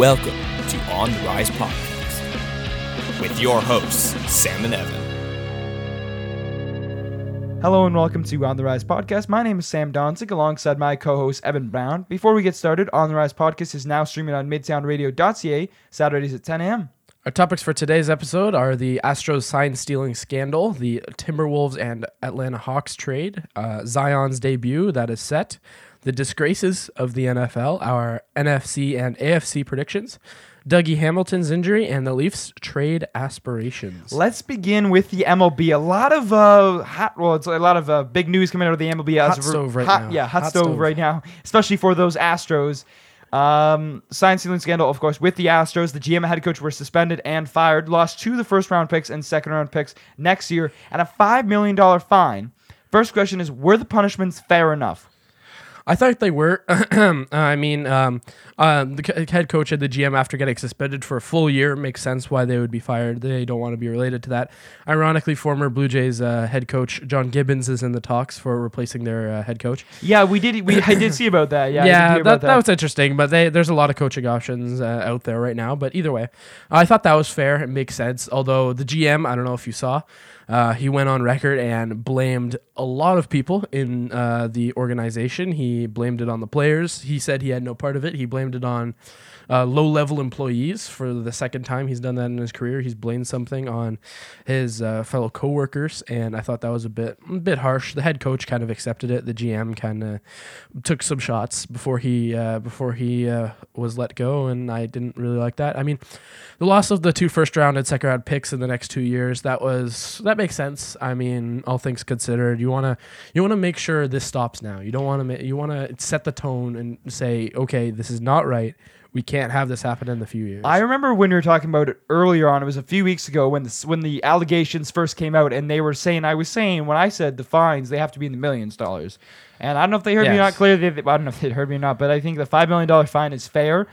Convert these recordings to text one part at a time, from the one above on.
Welcome to On the Rise Podcast with your hosts, Sam and Evan. Hello and welcome to On the Rise podcast. My name is Sam Donzik alongside my co-host Evan Brown. Before we get started, On the Rise podcast is now streaming on midtownradio.ca Saturdays at 10 a.m. Our topics for today's episode are the Astros sign stealing scandal, the Timberwolves and Atlanta Hawks trade, uh, Zion's debut that is set, the disgraces of the NFL, our NFC and AFC predictions, Dougie Hamilton's injury, and the Leafs trade aspirations. Let's begin with the MLB. A lot of uh, hot, well, it's a lot of uh, big news coming out of the MLB. Hot stove right hot, now. Yeah, hot, Hot stove, stove. right now, especially for those Astros. Um, sign stealing scandal, of course, with the Astros. The GM and head coach were suspended and fired. Lost two of the first round picks and second round picks next year, and a five million dollar fine. First question is: Were the punishments fair enough? I thought they were. I mean, um, uh, the c- head coach and the GM, after getting suspended for a full year, makes sense why they would be fired. They don't want to be related to that. Ironically, former Blue Jays uh, head coach John Gibbons is in the talks for replacing their uh, head coach. Yeah, we did. We I did see about that. Yeah, I did Yeah, hear that, that. was interesting, but they, there's a lot of coaching options uh, out there right now. But either way, I thought that was fair. It makes sense. Although the GM, I don't know if you saw, uh, he went on record and blamed a lot of people in uh, the organization. He blamed it on the players. He said he had no part of it. He blamed it on uh, low level employees for the second time he's done that in his career. He's blamed something on his uh, fellow coworkers, and I thought that was a bit a bit harsh. The head coach kind of accepted it. The GM kind of took some shots before he uh, before he uh, was let go, and I didn't really like that. I mean, the loss of the two first round and second round picks in the next two years that was that makes sense. I mean, all things considered, you wanna you wanna make sure this stops now. You don't ma- you want to set the tone and say, okay, this is not right. We can't have this happen in the few years. I remember when we were talking about it earlier on. It was a few weeks ago when the when the allegations first came out, and they were saying I was saying when I said the fines they have to be in the millions dollars, and I don't know if they heard me or not clearly. I don't know if they heard me or not, but I think the five million dollar fine is fair.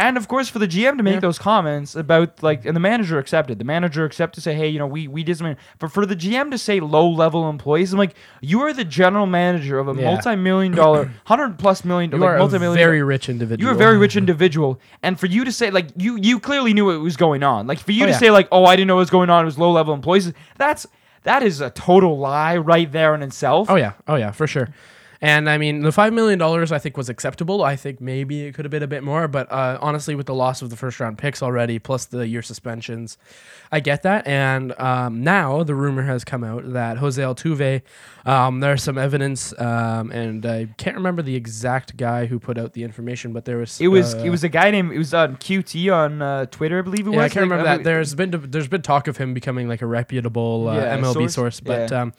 And of course, for the GM to make Yeah. those comments about like, and the manager accepted. The manager accepted to say, "Hey, you know, we we did something." But for the GM to say low level employees, I'm like, you are the general manager of a Yeah. multi million dollar, hundred plus million, you like multi million very rich individual. you're a very rich individual, and for you to say like you you clearly knew what was going on. Like for you Oh, to yeah. say like, oh, I didn't know what was going on. It was low level employees. That's that is a total lie right there in itself. Oh yeah, oh yeah, for sure. And I mean, the five million dollars I think was acceptable. I think maybe it could have been a bit more, but uh, honestly, with the loss of the first round picks already, plus the year suspensions, I get that. And um, now the rumor has come out that Jose Altuve, um, there's some evidence, um, and I can't remember the exact guy who put out the information, but there was It was uh, it was a guy named it was on QT on uh, Twitter, I believe it was. yeah, I can't remember that. There's been there's been talk of him becoming like a reputable uh, Yeah, MLB source? source, but Yeah. um,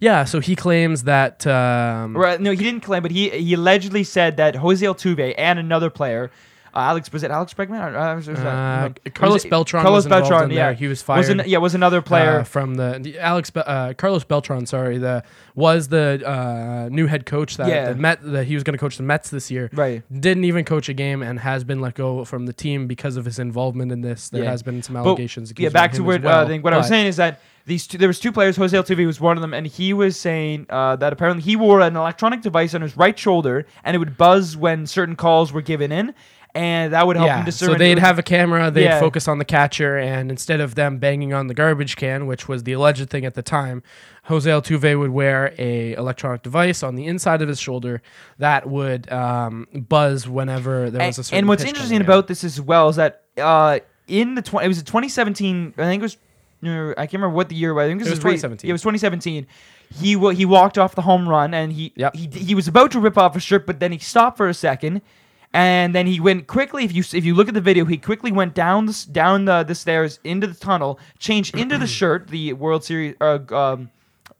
yeah. So he claims that um, Right, no, he didn't claim, but he he allegedly said that Jose Altuve and another player, uh, Alex was it Alex Bregman? Or, uh, was it- Uh, was it- Carlos Beltran Carlos was Beltran, yeah, there. He was Was fired. an, yeah, was another player. uh, from the, the Alex Be- uh, Carlos Beltran. Sorry, the was the uh, new head coach that Yeah. the Met that he was going to coach the Mets this year. right. Didn't even coach a game and has been let go from the team because of his involvement in this. There Yeah. has been some But, allegations. yeah, back to where well, uh, I think what I was saying is that these two, there was two players. Jose Altuve was one of them, and he was saying uh, that apparently he wore an electronic device on his right shoulder, and it would buzz when certain calls were given in, and that would help him Yeah, discern. so they'd have a camera, they'd Yeah. focus on the catcher, and instead of them banging on the garbage can, which was the alleged thing at the time, Jose Altuve would wear a electronic device on the inside of his shoulder that would um, buzz whenever there was a certain and what's interesting about this as well is that uh, in the tw- it was a 2017. I think it was. No, I can't remember what the year, was. I think this It was right- 2017. It was 2017. He he walked off the home run and he, Yep. he he was about to rip off his shirt, but then he stopped for a second, and then he went quickly. If you if you look at the video, he quickly went down the down the, the stairs into the tunnel, changed into the shirt, the World Series, uh, um,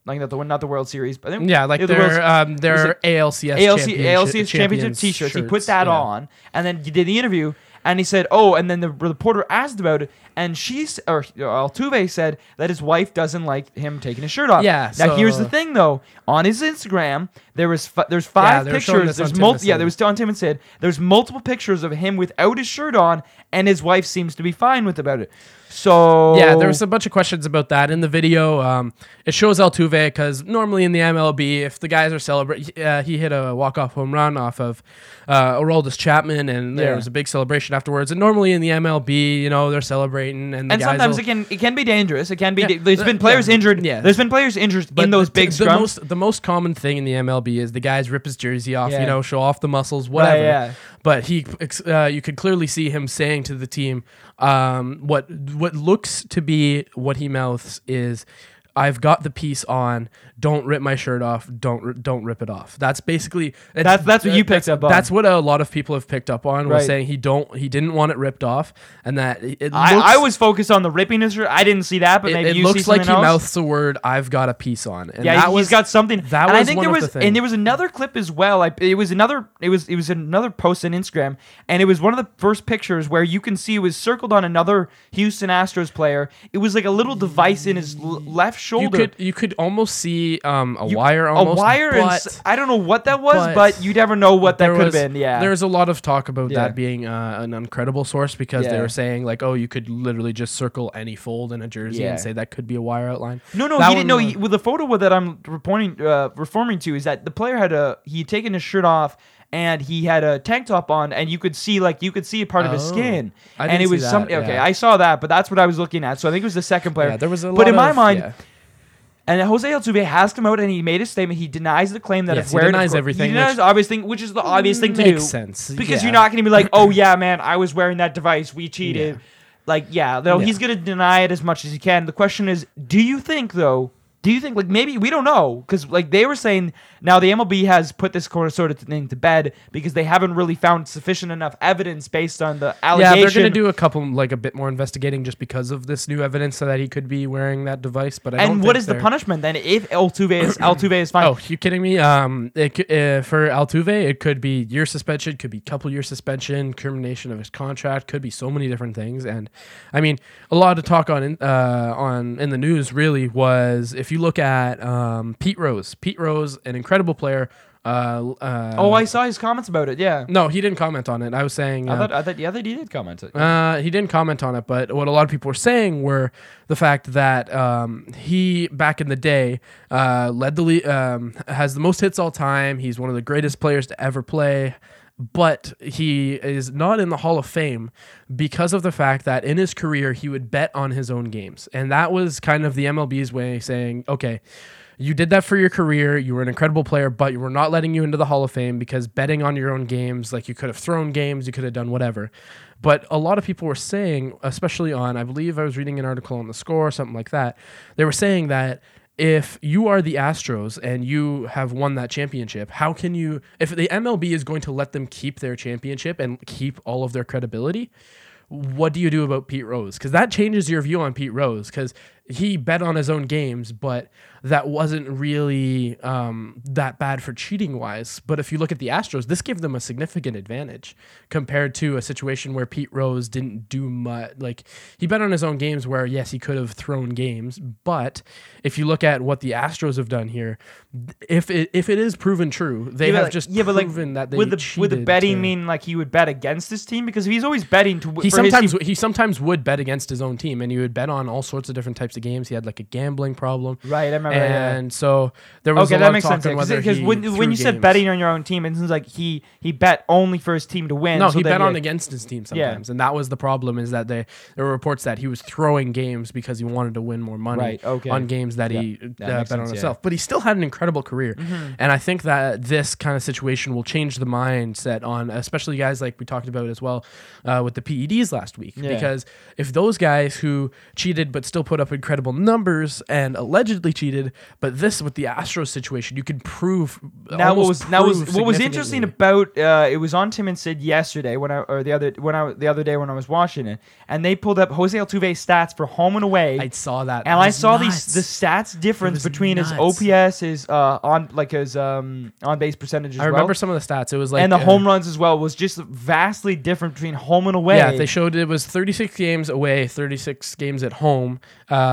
like not the one, not the World Series, but yeah, like the their um, their ALCS ALC, championship, ALCS championship T-shirts. He put that yeah. on, and then he did the interview, and he said, "Oh," and then the reporter asked about it, and she's or Altuve said that his wife doesn't like him taking his shirt off. Yeah, Now here's the thing, though. On his Instagram, there was fi- there's five they were showing pictures. this on There's Tim mul- and yeah, Sid. there was on Tim and Sid. There's multiple pictures of him without his shirt on, and his wife seems to be fine with about it. So Yeah, there was a bunch of questions about that in the video. Um, it shows Altuve because normally in the MLB, if the guys are celebrating, uh, he hit a walk-off home run off of uh, Aroldis Chapman, and there Yeah. was a big celebration celebration afterwards. And normally in the MLB, you know, they're celebrating and the and sometimes will- it can it can be dangerous. It can be. Yeah, da- there's been players yeah, injured. yeah. There's been players injured But in those the, big the scrums. most the most common thing in the MLB is the guys rip his jersey off, Yeah. you know, show off the muscles, whatever. yeah. But he, uh, you could clearly see him saying to the team, um, what what looks to be what he mouths is. I've got the piece on. Don't rip my shirt off. Don't don't rip it off. That's basically That's- that's what you picked up on. That's what a lot of people have picked up on. Was Right. saying he don't he didn't want it ripped off, and that it, it I, looks, I was focused on the ripping his shirt. I didn't see that, but it, maybe it you looks see like he else. mouths the word "I've got a piece on." And Yeah, that he's was got something. that and I was think one there was the and there was another clip as well. I, it was another it was it was another post on Instagram, and it was one of the first pictures where you can see it was circled on another Houston Astros player. It was like a little device in his l- left you shoulder. could you could almost see um, a You- wire almost a wire, but I don't know what that was, but but, you never know what that could have been. Yeah, there was a lot of talk about Yeah. that being uh, an uncredible source because they were saying like, oh, you could literally just circle any fold in a jersey Yeah. and say that could be a wire outline. No, no, That he didn't know. one He, was- with the photo that I'm reporting, uh, referring to is that the player had a he had taken his shirt off and he had a tank top on, and you could see like you could see a part of his Oh. skin, I and didn't it see was some. that, Okay, yeah. I saw that, but that's what I was looking at. So I think it was the second player. yeah, there was a but lot in my of- mind, yeah. And Jose Altuve has come out and he made a statement. He denies the claim that Yes, if denies everything, He denies obvious thing, which is the obvious thing to makes do. sense because yeah. you're not going to be like, oh yeah, man, I was wearing that device. We cheated. Yeah. Like yeah, though Yeah. he's going to deny it as much as he can. The question is, do you think though? Do you think like maybe we don't know because like they were saying now the MLB has put this corner sort of thing to bed because they haven't really found sufficient enough evidence based on the allegations. Yeah, they're gonna do a couple like a bit more investigating just because of this new evidence so that he could be wearing that device. But I don't and what is the they're- punishment then if Altuve is Altuve is fine? Oh, you kidding me? Um, it, uh, for Altuve, it could be year suspension, could be couple year suspension, termination of his contract, could be so many different things. And I mean, a lot of talk on uh, on in the news really was if you look at um, Pete Rose, Pete Rose, an incredible player. Uh, uh, oh, I saw his comments about it. Yeah, no, he didn't comment on it. I was saying I uh, thought I thought yeah, they did comment it. uh, he didn't comment on it, but what a lot of people were saying were the fact that um, he, back in the day, uh, led the le- um, has the most hits all time. He's one of the greatest players to ever play, but he is not in the Hall of Fame because of the fact that in his career he would bet on his own games, and that was kind of the MLB's way saying, okay. You did that for your career. You were an incredible player, but we're not letting you into the Hall of Fame because betting on your own games, like you could have thrown games, you could have done whatever. But a lot of people were saying, especially on, I believe I was reading an article on the score, or something like that. They were saying that if you are the Astros and you have won that championship, how can you, if the MLB is going to let them keep their championship and keep all of their credibility, what do you do about Pete Rose? Because that changes your view on Pete Rose because he bet on his own games, but that wasn't really um, that bad for cheating wise. But if you look at the Astros, this gave them a significant advantage compared to a situation where Pete Rose didn't do much. Like he bet on his own games, where yes, he could have thrown games, but if you look at what the Astros have done here, if it if it is proven true, they yeah, have like- just yeah, but like that they with the with the betting to- mean like he would bet against his team because he's always betting to he sometimes he sometimes would bet against his own team, and he would bet on all sorts of different types of games. He had like a gambling problem, right. I remember. that, yeah. and so there was Okay, a that lot makes of talk sense. Because when, when you said games. betting on your own team, it seems like he he bet only for his team to win. No, so he bet on yeah. against his team Yeah. sometimes, and that was the problem. Is that they there were reports that he was throwing games because he wanted to win more money Right, okay. on games that he Yeah, uh, bet makes on sense, yeah. himself. But he still had an incredible career, and I think that this kind of situation will change the mindset on, especially guys like we talked about as well uh, with the PEDs last week. Yeah. Because if those guys who cheated but still put up incredible numbers and allegedly cheated, but this with the Astros situation, you could prove now what was now was what was interesting about uh, it was on Tim and Sid yesterday when I or the other when I the other day when I was watching it and they pulled up Jose Altuve's stats for home and away I saw that, and I saw nuts. these the stats difference between nuts. his OPS his uh on like his um on base percentage as I remember well some of the stats. It was like and the uh, home runs as well was just vastly different between home and away. Yeah, they showed it was 36 games away, 36 games at home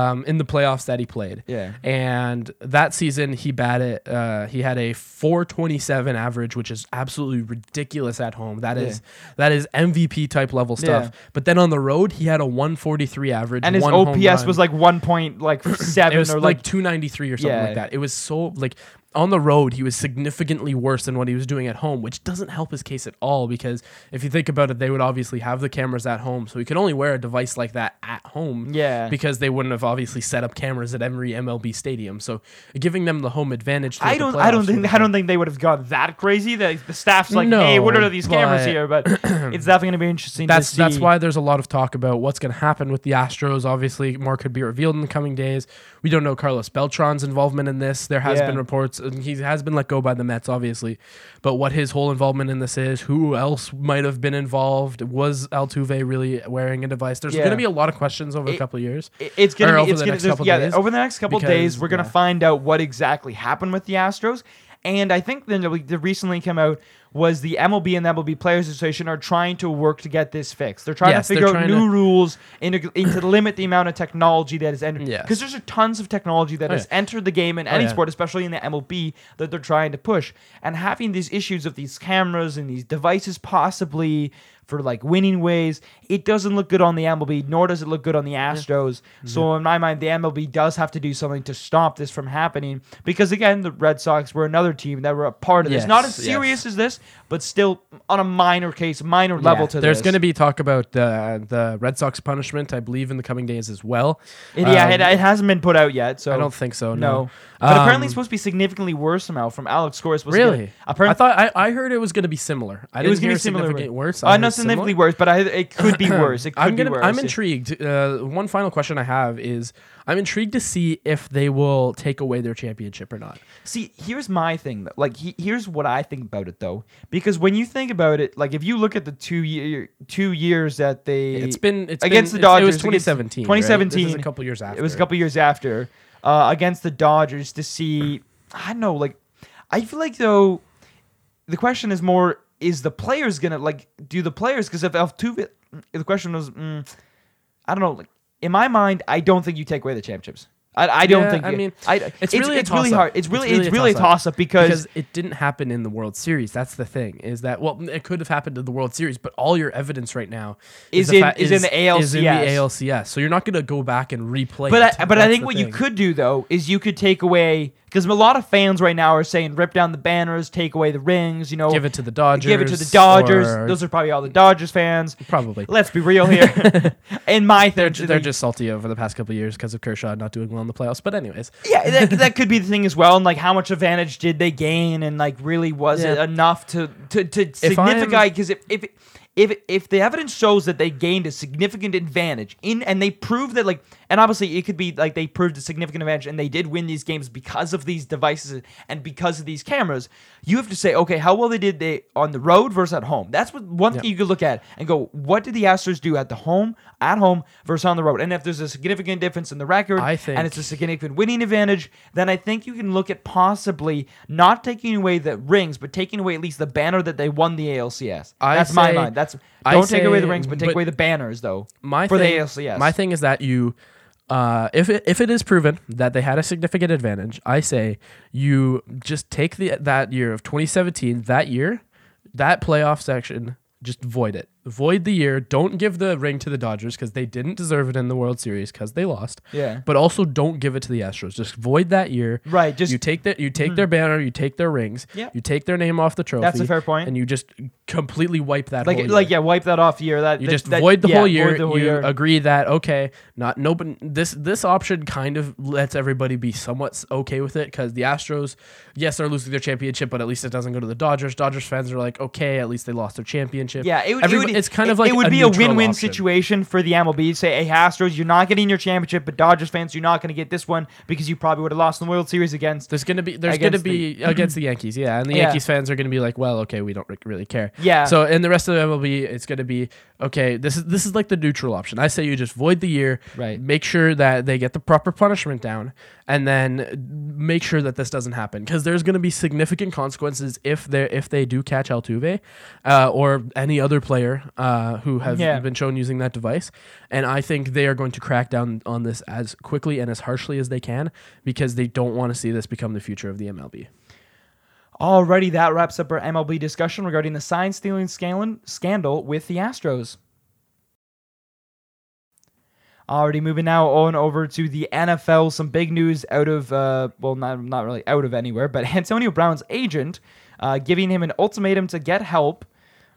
um, in the playoffs that he played. Yeah. And that season he batted, uh, he had a 427 average, which is absolutely ridiculous at home. That is that is MVP type level stuff. Yeah. But then on the road, he had a 143 average. and his OPS was like one point like seven it was or like, like 293 or something Yeah. like that. It was so like on the road he was significantly worse than what he was doing at home, which doesn't help his case at all because if you think about it, they would obviously have the cameras at home, so he could only wear a device like that at home. Yeah. because they wouldn't have obviously set up cameras at every MLB stadium. So giving them the home advantage. I don't. the I don't think. I don't think they would have gone that crazy. That the staff's like, No, hey, what are these cameras here? But it's definitely going to be interesting. That's to see. that's why there's a lot of talk about what's going to happen with the Astros. Obviously, more could be revealed in the coming days. We don't know Carlos Beltran's involvement in this. There has Yeah. been reports, he has been let go by the Mets, obviously. But what his whole involvement in this is, who else might have been involved? Was Altuve really wearing a device? There's Yeah. going to be a lot of questions over a couple of years. It's gonna be. over It's the gonna. next couple yeah, days, over the next couple because, days, we're gonna yeah. find out what exactly happened with the Astros. And I think then the recently came out was the MLB and the MLB Players Association are trying to work to get this fixed. They're trying Yes, to figure out new to- rules into, into limit the amount of technology that is entered. Yes. Because there's a tons of technology that Oh, has yeah. entered the game in oh, any yeah. sport, especially in the MLB, that they're trying to push. And having these issues of these cameras and these devices possibly for like winning ways, it doesn't look good on the MLB, nor does it look good on the Astros. So in my mind, the MLB does have to do something to stop this from happening. Because again, the Red Sox were another team that were a part of this. Yes, Not as yes. serious as this, but still on a minor case, minor level Yeah, to There's this. going to be talk about the the Red Sox punishment, I believe, in the coming days as well. It- yeah, Um, it, it hasn't been put out yet. So I don't think so. No, No, but apparently it's Um, supposed to be significantly worse somehow. From Alex Cora, supposed Really? Apparently, I thought I, I heard it was going to be similar. I it was going to be similar. worse. I Uh, not significantly worse, but I, it could be worse. It could I'm gonna. worse. I'm intrigued. Uh, one final question I have is I'm intrigued to see if they will take away their championship or not. See, here's my thing. Though. Like, he, here's what I think about it, though. Because when you think about it, like, if you look at the two year, two years that they, It's been it's against been, the Dodgers. It was 2017. right? 2017. This is a couple years after. It was a couple years after uh, against the Dodgers to see. I don't know. Like, I feel like though, the question is more: Is the players gonna like? Do the players? Because if Altuve, the question was, mm, I don't know. Like in my mind, I don't think you take away the championships. I, I don't Yeah, think. I you- mean, I, it's it's really it's really hard. It's It's really really it's a really a toss-up. toss up because, because it didn't happen in the World Series. That's the thing. Is that well, it could have happened in the World Series, but all your evidence right now Is the in- fa- is in the Is in the ALCS. ALCS. So you're not going to go back and replay. But it. I, but I think what you could do though is you could take away because a lot of fans right now are saying rip down the banners, take away the rings, you know, give it to the Dodgers. give it to the Dodgers. or- Those are probably all the Dodgers fans. probably. Let's be real here. In my They're, they're just salty over the past couple of years because of Kershaw not doing well in the playoffs. But anyways, yeah, that, that could be the thing as well. And like, how much advantage did they gain? And like, really was it Yeah. enough to to to I'm- signify? Because if if if if the evidence shows that they gained a significant advantage in, and they prove that like, and obviously it could be like they proved a significant advantage, and they did win these games because of these devices and because of these cameras. You have to say, okay, how well they did they on the road versus at home. That's what one thing you could look at and go, what did the Astros do at the home, at home versus on the road? And if there's a significant difference in the record, I think, and it's a significant winning advantage, then I think you can look at possibly not taking away the rings, but taking away at least the banner that they won the ALCS. I That's my say- mind. That's I don't take away the rings, but take away the banners though. my for thing, the ALCS. My thing is that you, uh, if it, if it is proven that they had a significant advantage, I say you just take the that year of 2017, that year, that playoff section, just void it. Void the year. Don't give the ring to the Dodgers because they didn't deserve it in the World Series because they lost. Yeah. But also don't give it to the Astros. Just void that year. Right, just- you take that. You take hmm. their banner. You take their rings. Yeah. You take their name off the trophy. That's a fair point. And you just completely wipe that. like whole like yeah, wipe that off year. That You that- just that- void the yeah, whole year. void the whole you year. agree that okay, not no, but this this option kind of lets everybody be somewhat okay with it because the Astros, yes, they're losing their championship, but at least it doesn't go to the Dodgers. Dodgers fans are like, okay, at least they lost their championship. Yeah, it would, it Everybo- it's kind of like it would a be a win-win option. situation for the MLB. Say, hey, Astros, you're not getting your championship, but Dodgers fans, you're not going to get this one because you probably would have lost in the World Series against. There's gonna be there's gonna Against be against the Yankees, yeah, and the Yeah. Yankees fans are gonna be like, well, okay, we don't re- really care. Yeah. So in the rest of the MLB, it's gonna be okay. This is this is like the neutral option. I say you just void the year, Right. Make sure that they get the proper punishment down, and then make sure that this doesn't happen because there's gonna be significant consequences if they if they do catch Altuve, uh, or any other player uh, who have Yeah. been shown using that device, and I think they are going to crack down on this as quickly and as harshly as they can because they don't want to see this become the future of the MLB. Alrighty, that wraps up our MLB discussion regarding the sign stealing scandal scandal with the Astros. Already moving now on over to the NFL. Some big news out of uh, well, not not really out of anywhere, but Antonio Brown's agent uh, giving him an ultimatum to get help.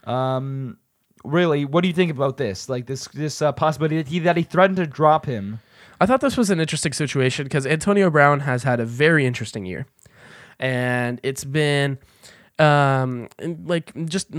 Um, really, what do you think about this? Like this this uh, possibility that he that he threatened to drop him. I thought this was an interesting situation because Antonio Brown has had a very interesting year, and it's been um, like just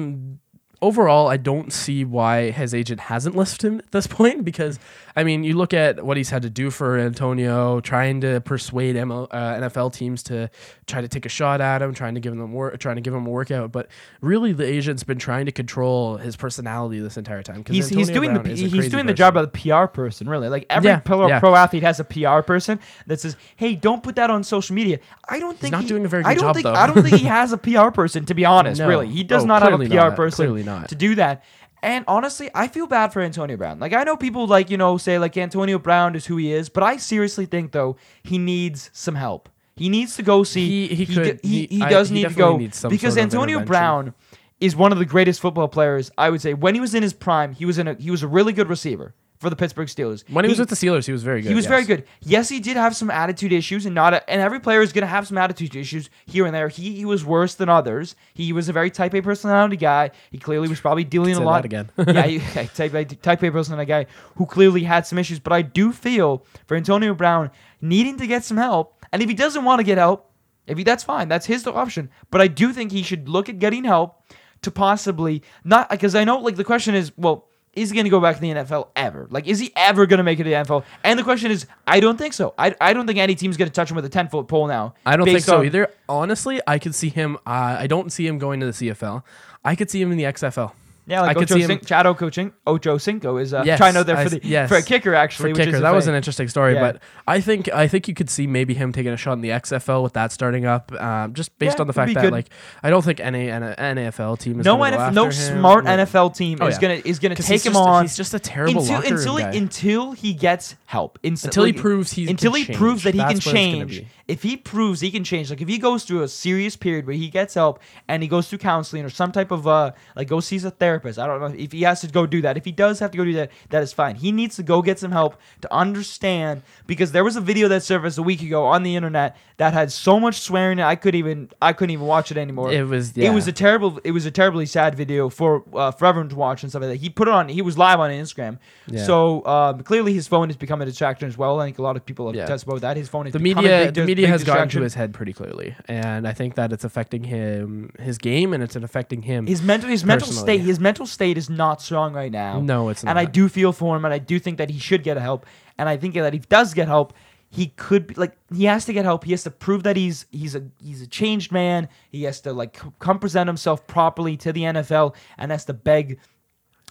overall, I don't see why his agent hasn't listed him at this point because, I mean, you look at what he's had to do for Antonio, trying to persuade ML, uh, NFL teams to try to take a shot at him, trying to give him work, trying to give him a workout. But really, the agent's been trying to control his personality this entire time. He's, he's doing Brown the he's doing the job of the PR person, really. Like every Yeah, pro, yeah. pro athlete has a PR person that says, "Hey, don't put that on social media." I don't think he's not he- doing a very I good don't job, think though. I don't think he has a PR person. To be honest, No. really, he does Oh, not have a PR not. person Clearly not. To do that. And honestly, I feel bad for Antonio Brown. Like I know people like you know say like Antonio Brown is who he is, but I seriously think though he needs some help. He needs to go see. He- he d- could- he, he- he I- does he need to definitely go needs some because sort of Antonio intervention. Brown is one of the greatest football players. I would say when he was in his prime, he was in a he was a really good receiver for the Pittsburgh Steelers. When he was with the Steelers, he was very good. he was very good. Yes, he did have some attitude issues, and not a, and every player is going to have some attitude issues here and there. He, he was worse than others. He was a very type A personality guy. He clearly was probably dealing a lot again. yeah, he, type A type A personality guy who clearly had some issues. But I do feel for Antonio Brown needing to get some help, and if he doesn't want to get help, if he that's fine, that's his option. But I do think he should look at getting help to possibly not because I know like the question is well. Is he going to go back to the NFL ever? Like, is he ever going to make it to the NFL? And the question is, I don't think so. I, I don't think any team's going to touch him with a 10 foot pole now. I don't think so on- either. Honestly, I could see him. Uh, I don't see him going to the CFL. I could see him in the XFL. Yeah, like I could Ocho see him- Cin- Chad Ocho, Ocho Cinco is uh, Yes, trying out there for the yes. for a kicker actually. For which kicker, is that was an interesting story. Yeah. But I think I think you could see maybe him taking a shot in the XFL with that starting up, um, just based Yeah, on the fact that good. like I don't think any NFL team is no NFL, no him. smart Yeah. NFL team Oh, is yeah. gonna is gonna take him just- on. He's just a terrible until until he, until he gets help. Inst- Until he proves he until he proves that he can That's change. If he proves he can change, like if he goes through a serious period where he gets help and he goes through counseling or some type of uh like go sees a therapist. I don't know if he has to go do that. If he does have to go do that, that is fine. He needs to go get some help to understand because there was a video that surfaced a week ago on the internet that had so much swearing I could even I couldn't even watch it anymore. It was- it was a terrible it was a terribly sad video for uh, for everyone to watch and stuff like that. He put it on he was live on Instagram. Yeah. So um, clearly his phone has become a distraction as well. I think a lot of people have Yeah. tested about that. His phone the media big the media has gotten to his head pretty clearly, and I think that it's affecting him his game and it's affecting him. his mental his mental state his mental state is not strong right now. No, it's not. And I do feel for him, and I do think that he should get help. And I think that if he does get help, he could be like he has to get help. He has to prove that he's he's a he's a changed man. He has to like c- come present himself properly to the NFL, and has to beg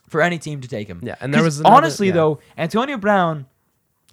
for any team to take him. Yeah, and there 'Cause was another- honestly yeah. though, Antonio Brown.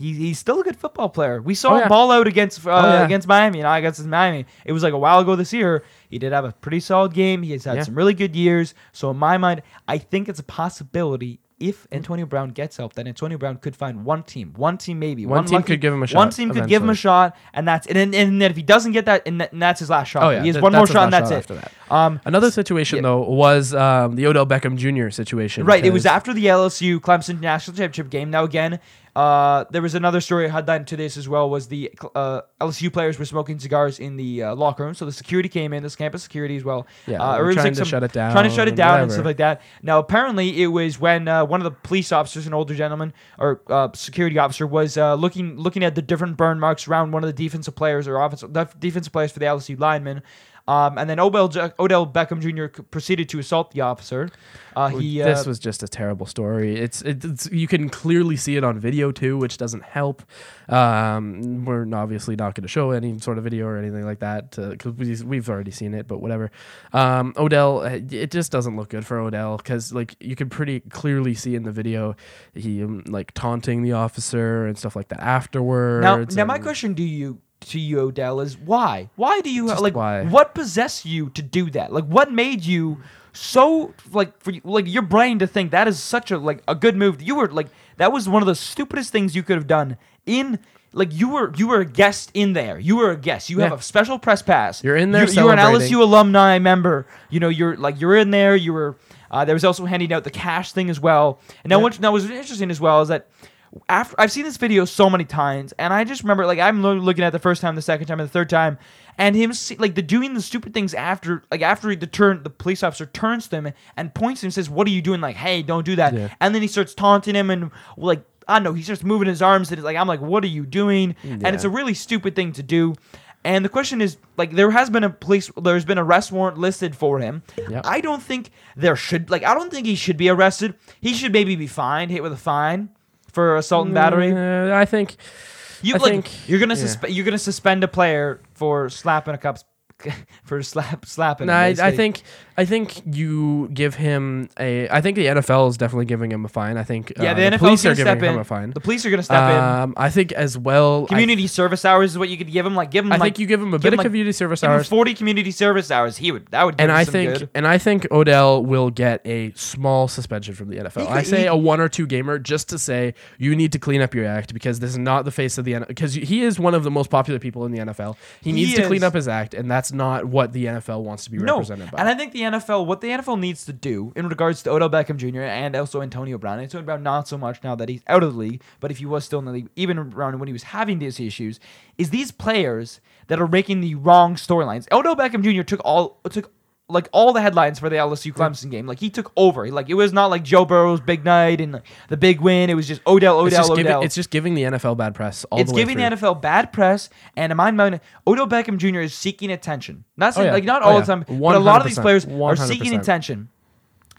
He, he's still a good football player. We saw Oh, him yeah. ball out against uh, Oh, yeah. against Miami, and I against Miami. It was like a while ago this year. He did have a pretty solid game. He has had Yeah. some really good years. So in my mind, I think it's a possibility if Antonio Brown gets help, that Antonio Brown could find one team, one team maybe, One team lucky- could give him a shot. One team could give him a shot, and that's and then, and then if he doesn't get that, and, that, and that's his last shot. Oh, yeah, he has th- one more shot, and that's shot it. after Um, Another situation Yeah. though was um, the Odell Beckham Jr. situation. Right. It was after the LSU Clemson national championship game. Now again, uh, there was another story I had headline to this as well. Was the uh, LSU players were smoking cigars in the uh, locker room, so the security came in, this campus security as well. Yeah, uh, they or were it was trying like to some- shut it down, trying to shut it down, down and stuff like that. Now apparently it was when uh, one of the police officers, an older gentleman or uh, security officer, was uh, looking looking at the different burn marks around one of the defensive players or offensive def- defensive players for the LSU linemen. Um, and then Odell, J- Odell Beckham Jr. proceeded to assault the officer. Uh, he uh, this was just a terrible story. It's, it's you can clearly see it on video too, which doesn't help. Um, we're obviously not going to show any sort of video or anything like that because we, we've already seen it. But whatever. Um, Odell, uh, it just doesn't look good for Odell because like you can pretty clearly see in the video he like taunting the officer and stuff like that afterwards. Now, now my question to you, to you, Odell, is why? Why do you Just like? why? What possessed you to do that? Like, what made you so like for you- like your brain to think that is such a like a good move? You were like that was one of the stupidest things you could have done in. Like you were, you were a guest in there. You were a guest. You have a special press pass. You're in there You, you're an. LSU alumni member. You know, you're like you're in there. You were. Uh, there was also handing out the cash thing as well. And now, Yeah. what now was interesting as well is that after I've seen this video so many times, and I just remember like I'm looking at it the first time, the second time, and the third time, and him see, like the doing the stupid things after like after he the turn the police officer turns to him and points to him and says, "What are you doing?" Like, "Hey, don't do that," Yeah. and then he starts taunting him and like. I don't know. He starts moving his arms, and it's like I'm like, "What are you doing?" And it's a really stupid thing to do. And the question is, like, there has been a police, there's been a arrest warrant listed for him. Yep. I don't think there should, like, I don't think he should be arrested. He should maybe be fined, hit with a fine for assault and battery. Uh, I think. You I like, think- you're gonna yeah. suspe- you're gonna suspend a player for slapping a cup, for slap slapping. No, him, I, I think I think you give him a. I think the NFL is definitely giving him a fine. I think Yeah, uh, the, the NFL's police are giving step him in. a fine. The police are gonna step in. Um, I think as well. I- Community service hours is what you could give him. Like, give him. I, like, think you give him a give bit him, of like- community service hours. 40 community service hours. He would. That would. And I think good. and I think Odell will get a small suspension from the NFL. He I say he- a one or two gamer just to say you need to clean up your act because this is not the face of the NFL. Because he is one of the most popular people in the NFL. He, He needs to clean up his act, and that's not what the NFL wants to be No, represented by. and I think the NFL, what the NFL needs to do in regards to Odell Beckham Jr. and also Antonio Brown, Antonio Brown not so much now that he's out of the league, but if he was still in the league, even around when he was having these issues, is these players that are making the wrong storylines. Odell Beckham Jr. took all took like all the headlines for the LSU Clemson game. Like he took over. Like it was not like Joe Burrow's big night and like, the big win. It was just Odell, Odell, it's, just Odell. giving, it's just giving the NFL bad press. All it's the way giving through. the NFL bad press, and in my mind, Odell Beckham Jr. is seeking attention. Not oh, saying, yeah. like not Oh, all yeah. the time, but a lot of these 100%. players are seeking attention.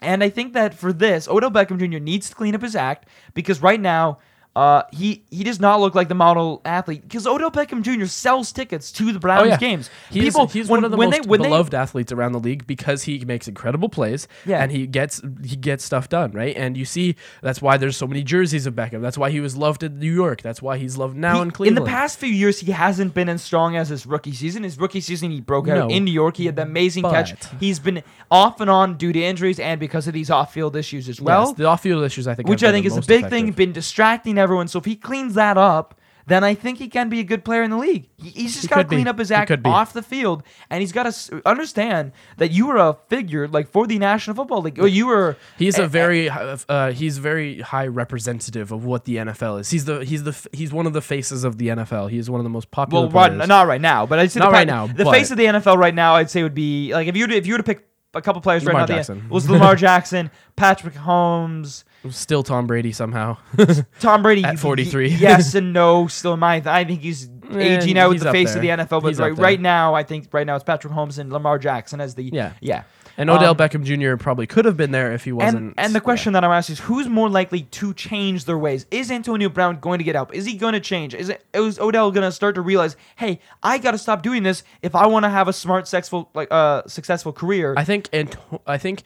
And I think that for this, Odell Beckham Jr. needs to clean up his act because right now, uh, he he does not look like the model athlete because Odell Beckham Jr. sells tickets to the Browns Oh yeah, games. He's, People, he's when, one of the most they, when they- beloved athletes around the league because he makes incredible plays Yeah. and he gets he gets stuff done right. And you see that's why there's so many jerseys of Beckham. That's why he was loved in New York. That's why he's loved now He- in Cleveland. In the past few years, he hasn't been as strong as his rookie season. His rookie season, he broke out No. in New York. He had the amazing catch. He's been off and on due to injuries and because of these off-field issues as well. Yes, the off-field issues I think, which I think the is a big thing, been distracting everyone. So if he cleans that up, then I think he can be a good player in the league. He- He's just He got to could be. clean up his act off the field, and he's got to understand that you were a figure like for the National Football League. Or you were. He's a eh, very hi- uh, he's very high representative of what the NFL is. He's the he's the he's one of the faces of the NFL. He is one of the most popular. Well, right, not right now, but I'd say Not the, right now, The face of the NFL right now, I'd say would be like if you if you were to pick a couple players Lamar right now, Jackson. the, was Lamar Jackson, Patrick Mahomes, Still Tom Brady somehow. Tom Brady At he- 43. yes and no. Still in my, I think he's aging out with he's the face of the. NFL. But He's right, right now, I think right now it's Patrick Mahomes and Lamar Jackson as the Yeah. yeah. and Odell Um, Beckham Jr. probably could have been there if he wasn't. And, and the yeah. question that I'm asking is who's more likely to change their ways? Is Antonio Brown going to get help? Is he going to change? Is it is Odell going to start to realize, hey, I got to stop doing this if I want to have a smart, successful, like uh, successful career? I think and I think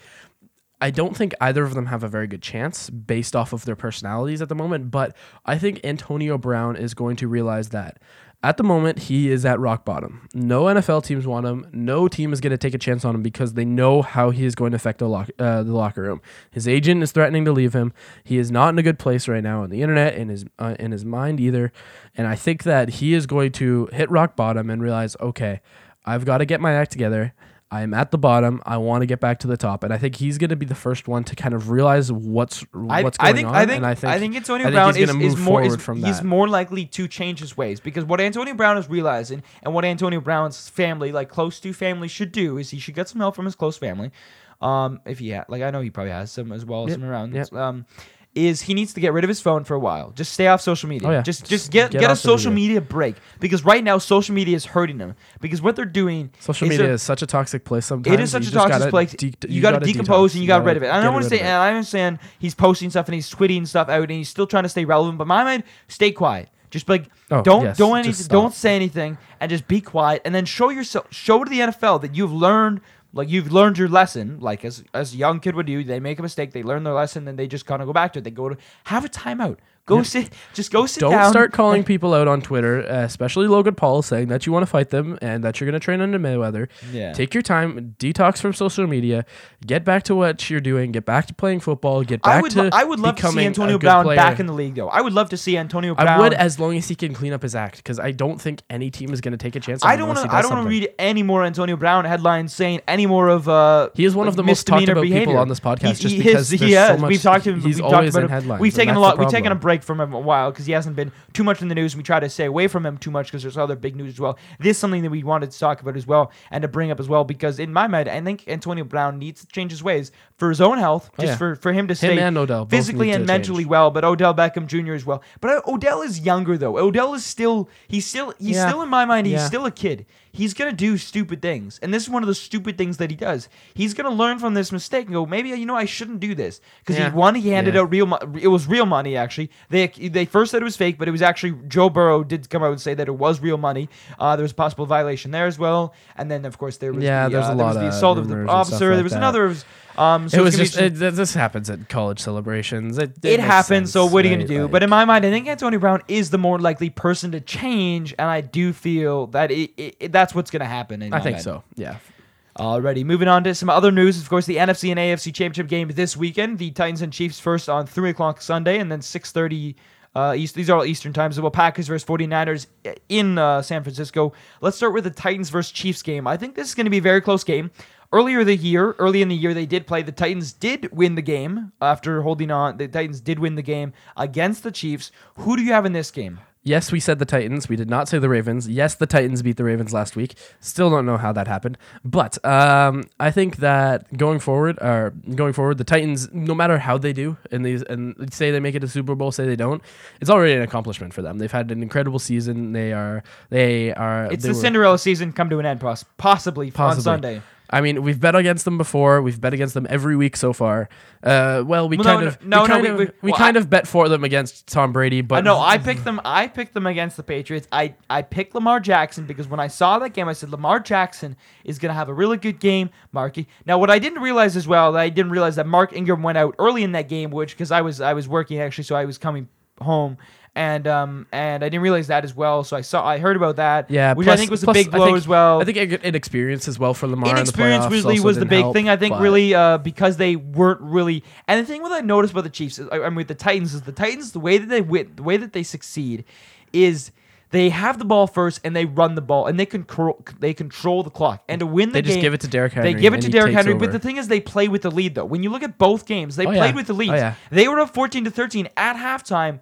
I don't think either of them have a very good chance based off of their personalities at the moment, but I think Antonio Brown is going to realize that at the moment he is at rock bottom. No NFL teams want him. No team is going to take a chance on him because they know how he is going to affect the, lock, uh, the locker room. His agent is threatening to leave him. He is not in a good place right now on the internet in his uh, in his mind either. And I think that he is going to hit rock bottom and realize, okay, I've got to get my act together. I am at the bottom. I want to get back to the top, and I think he's going to be the first one to kind of realize what's I, what's I going think, on. I think and I think I think Antonio I think Brown is, is more is, from he's that. more likely to change his ways because what Antonio Brown is realizing and what Antonio Brown's family, like close to family, should do is he should get some help from his close family. Um, if he had, like I know he probably has some as well, Yep, some around. yep. Um, is he needs to get rid of his phone for a while. Just stay off social media. Oh, yeah. Just Just just get get get, a social media. media break because right now social media is hurting them because what they're doing Social is media is such a toxic place. Sometimes it is such You a toxic place. de- you got to gotta decompose detox. and you got gotta rid of it. I don't want to say. And I understand he's posting stuff and he's tweeting stuff out and he's still trying to stay relevant. But my mind, stay quiet. Just be like, Oh, don't yes, don't don't say anything, and just be quiet. And then show yourself, show to the NFL that you've learned. Like you've learned your lesson, like as as a young kid would do. They make a mistake, they learn their lesson, and they just kind of go back to it. They go to have a timeout. Go sit, just go sit Don't down. start calling people out on Twitter, uh, especially Logan Paul, saying that you want to fight them and that you're going to train under Mayweather. Yeah. Take your time, detox from social media, get back to what you're doing, get back to playing football, get I back would, to lo- I would love to see Antonio Brown player. back in the league, though. I would love to see Antonio Brown. I would, as long as he can clean up his act, because I don't think any team is going to take a chance. On I him don't unless want to. I don't want to something. read any more Antonio Brown headlines saying any more of. Uh, He is one of the most talked misdemeanor about people on this podcast He's- just he because is- there's he so much- We've talked to him. he's we've always about in him. headlines, We've taken a that's lot. We've taken a problem. Break from him a while because he hasn't been too much in the news. And we try to stay away from him too much because there's other big news as well. This is something that we wanted to talk about as well and to bring up as well because in my mind, I think Antonio Brown needs to change his ways for his own health, just Oh, yeah. for, for him to stay him and Odell physically and mentally change. well. But Odell Beckham Jr. as well. But Odell is younger though. Odell is still he's still he's Yeah. still in my mind. He's Yeah. still a kid. He's gonna do stupid things, and this is one of the stupid things that he does. He's gonna learn from this mistake and go, maybe you know I shouldn't do this because Yeah. he one he handed Yeah. out real. It was real money actually. They they first said it was fake, but it was actually Joe Burrow did come out and say that it was real money. Uh, there was a possible violation there as well, and then of course there was Yeah, the, there's uh, a there was lot the of assault of the officer. there was that. another. Um, so it was just it, this happens at college celebrations. It, it makes happens. So sense, what are you gonna do? Like- but in my mind, I think Antonio Brown is the more likely person to change, and I do feel that it, it, it- that's what's gonna happen. In I think mind. so. Yeah. Alrighty, moving on to some other news. Of course, the NFC and AFC Championship game this weekend. The Titans and Chiefs first on three o'clock Sunday, and then six thirty. Uh, East, these are all Eastern times. Well, Packers versus 49ers in uh, San Francisco. Let's start with the Titans versus Chiefs game. I think this is going to be a very close game. Earlier the year, early in the year, they did play. The Titans did win the game after holding on. The Titans did win the game against the Chiefs. Who do you have in this game? Yes, we said the Titans. We did not say the Ravens. Yes, the Titans beat the Ravens last week. Still don't know how that happened. But um, I think that going forward, or going forward, the Titans, no matter how they do in these, and say they make it to Super Bowl, say they don't, it's already an accomplishment for them. They've had an incredible season. They are, they are. It's they the were- Cinderella season come to an end, poss- possibly, on Possibly. Sunday. I mean, we've bet against them before. We've bet against them every week so far. Uh, well, we no, kind no, of, no, we no, kind we- of, we- we well, kind I- of bet for them against Tom Brady. But I know I picked them. I picked them against the Patriots. I I picked Lamar Jackson because when I saw that game, I said Lamar Jackson is going to have a really good game, Marky. Now, what I didn't realize as well, I didn't realize that Mark Ingram went out early in that game, which because I was I was working actually, so I was coming home. And um and I didn't realize that as well, so I saw I heard about that, Yeah, which I plus- think was a big blow think- as well. I think inexperience as well for Lamar. in the Inexperience really was the big help, thing. I think really uh, because they weren't really. And the thing what I noticed about the Chiefs, is, I I mean, with the Titans, is the Titans the way that they win, the way that they succeed, is they have the ball first and they run the ball and they control they control the clock and to win the They game just give it to Derrick Henry. they give it to Derrick Henry, over. but the thing is, they play with the lead though. When you look at both games, they Oh, played yeah. with the lead. Oh, yeah. They were up fourteen to thirteen at halftime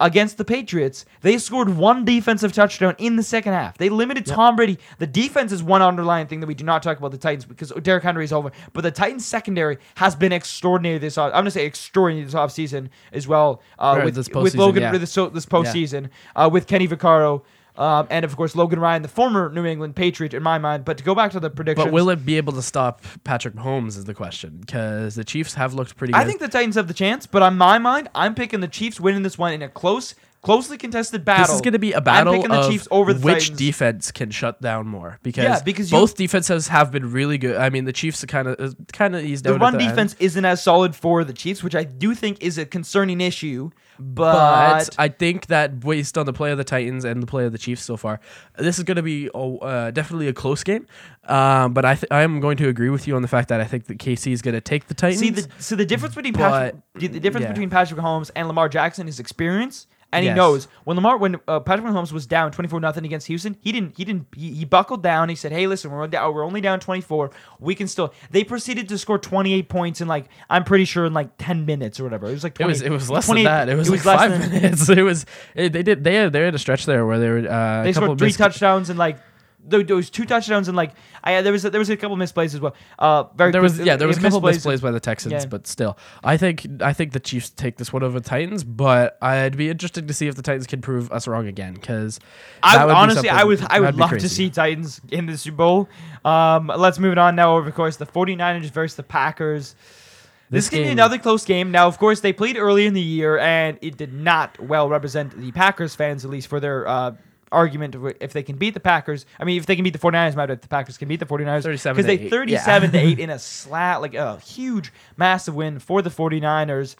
against the Patriots. They scored one defensive touchdown in the second half. They limited Tom Brady. The defense is one underlying thing that we do not talk about the Titans because Derrick Henry is over. But the Titans secondary has been extraordinary this. off- I'm gonna say extraordinary this offseason as well. Uh, with this with Logan yeah. with this, this postseason uh, with Kenny Vaccaro. Um, and of course Logan Ryan, the former New England Patriot, in my mind. But to go back to the prediction, But will it be able to stop Patrick Mahomes? Is the question because the Chiefs have looked pretty. good. I think the Titans have the chance, but on my mind, I'm picking the Chiefs winning this one in a close, closely contested battle. this is going to be a battle I'm picking the of Chiefs over the which Titans. defense can shut down more because, Yeah, because you- both defenses have been really good. I mean, the Chiefs are kind of kind of eased the out. run the end. defense isn't as solid for the Chiefs, which I do think is a concerning issue. But, But I think that based on the play of the Titans and the play of the Chiefs so far, this is going to be oh, uh, definitely a close game. Um, but I th- I am going to agree with you on the fact that I think that KC is going to take the Titans. see the so the difference between Patrick, But- the difference yeah. between Patrick Mahomes and Lamar Jackson is experience. And he knows when Lamar when uh, Patrick Mahomes was down twenty four nothing against Houston, he didn't he didn't he, he buckled down. He said, "Hey, listen, we're down, we're only down twenty four. We can still." They proceeded to score twenty eight points in like I'm pretty sure in like ten minutes or whatever. It was like It was it was less than that. It was, like less five than- minutes. It was it, they did they had they had a stretch there where they were uh, They scored three mis- touchdowns and like there, was two touchdowns and like I there was a, there was a couple misplays as well. Uh, very There quick- was yeah there was a couple of misplays. misplays by the Texans, Yeah. but still I think I think the Chiefs take this one over the Titans. But I'd be interested to see if the Titans can prove us wrong again because I honestly, I would, I would love to see Titans in the Super Bowl. Um, let's move it on now. Over, of course, the 49ers versus the Packers. This, This game, game- another close game. Now, of course, they played early in the year, and it did not well represent the Packers fans, at least for their uh, argument of if they can beat the Packers. I mean, if they can beat the 49ers, matter if the Packers can beat the 49ers. 37 because to they eight. 37 to 8 in a slat, like a huge, massive win for the 49ers.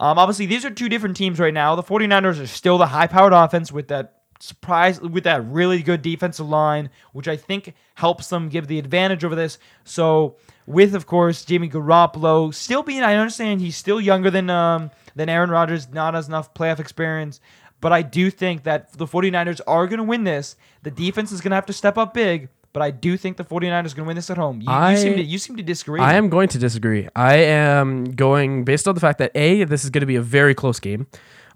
Um, obviously, these are two different teams right now. The 49ers are still the high powered offense with that surprise, with that really good defensive line, which I think helps them give the advantage over this. So, with, of course, Jimmy Garoppolo still being, I understand he's still younger than, um, than Aaron Rodgers, not as enough playoff experience. But I do think that the 49ers are going to win this. The defense is going to have to step up big. But I do think the 49ers are going to win this at home. You, I- you, seem, to, you seem to disagree. I am going to disagree. I am going based on the fact that a this is going to be a very close game.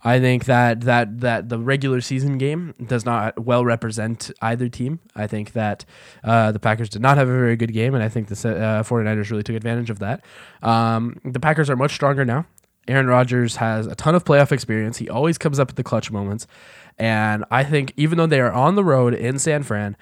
I think that that that the regular season game does not well represent either team. I think that uh, the Packers did not have a very good game, and I think the uh, 49ers really took advantage of that. Um, the Packers are much stronger now. Aaron Rodgers has a ton of playoff experience. He always comes up at the clutch moments. And I think even though they are on the road in San Fran,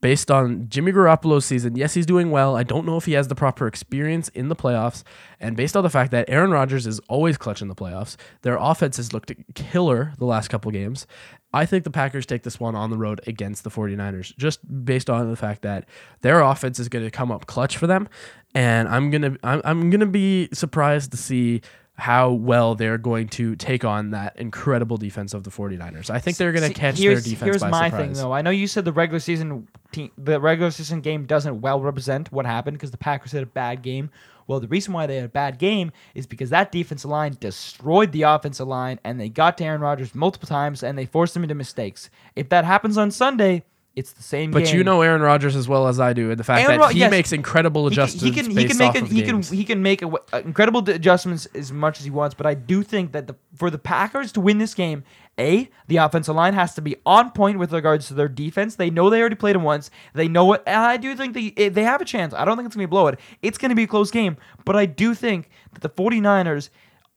based on Jimmy Garoppolo's season, yes, he's doing well. I don't know if he has the proper experience in the playoffs. And based on the fact that Aaron Rodgers is always clutch in the playoffs, their offense has looked killer the last couple games. I think the Packers take this one on the road against the 49ers, just based on the fact that their offense is going to come up clutch for them. And I'm gonna I'm, I'm gonna be surprised to see how well they're going to take on that incredible defense of the 49ers. I think they're going to catch their defense Here's by my surprise. thing, though. I know you said the regular season team, the regular season game doesn't well represent what happened because the Packers had a bad game. Well, the reason why they had a bad game is because that defensive line destroyed the offensive line, and they got to Aaron Rodgers multiple times, and they forced him into mistakes. If that happens on Sunday, it's the same But game. you know Aaron Rodgers as well as I do, and the fact Aaron that Rod- he yes. makes incredible He can- adjustments he can, he can make a, he games. can he can make a, uh, incredible adjustments as much as he wants. But I do think that the, for the Packers to win this game, a the offensive line has to be on point with regards to their defense. They know they already played him once. They know it, and I do think they eh, they have a chance. I don't think it's gonna be a blowout. It's gonna be a close game, but I do think that the 49ers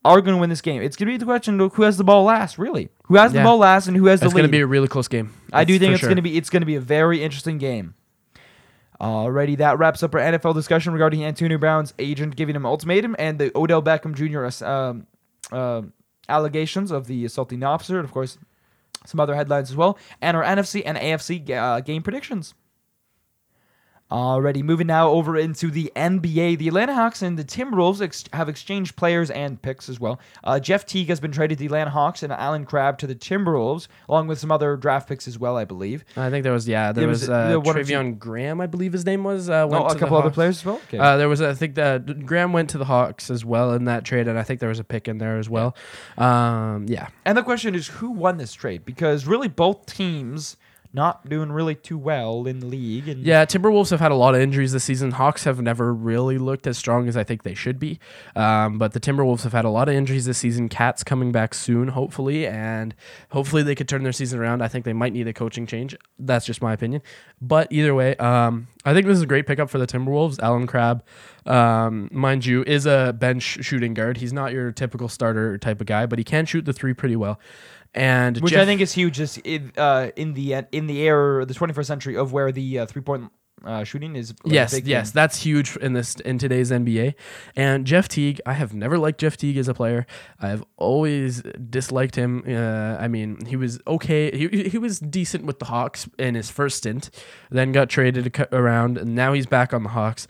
are going to win this game. It's going to be the question of who has the ball last, really. Who has the ball last and who has the lead. it's going to be a really close game. I do think it's sure. going to be it's going to be a very interesting game. Alrighty, that wraps up our NFL discussion regarding Antonio Brown's agent giving him an ultimatum and the Odell Beckham Jr. Um, uh, allegations of the assaulting officer, and of course, some other headlines as well, and our NFC and AFC uh, game predictions. Alrighty, moving now over into the NBA. The Atlanta Hawks and the Timberwolves ex- have exchanged players and picks as well. Uh, Jeff Teague has been traded to the Atlanta Hawks and Allen Crabbe to the Timberwolves, along with some other draft picks as well, I believe. I think there was yeah there There was, was, uh, uh, one or Treveon Graham I believe his name was uh, went Oh, to a the couple other Hawks. players as well. Okay. Uh, there was I think that Graham went to the Hawks as well in that trade, and I think there was a pick in there as well. Um, yeah, and the question is, who won this trade? Because really, both teams not doing really too well in the league. And Yeah, Timberwolves have had a lot of injuries this season. Hawks have never really looked as strong as I think they should be. Um, but the Timberwolves have had a lot of injuries this season. KAT's coming back soon, hopefully, and hopefully they could turn their season around. I think they might need a coaching change. That's just my opinion. But either way, um, I think this is a great pickup for the Timberwolves. Allen Crabbe, um, mind you, is a bench shooting guard. He's not your typical starter type of guy, but he can shoot the three pretty well. And which Jeff- I think is huge, just in, uh, in the in the era, the 21st century of where the uh, three point uh, shooting is. like, Yes, big yes, thing. that's huge in this in today's NBA. And Jeff Teague, I have never liked Jeff Teague as a player. I've always disliked him. Uh, I mean, he was okay. He, he was decent with the Hawks in his first stint, then got traded around, and now he's back on the Hawks.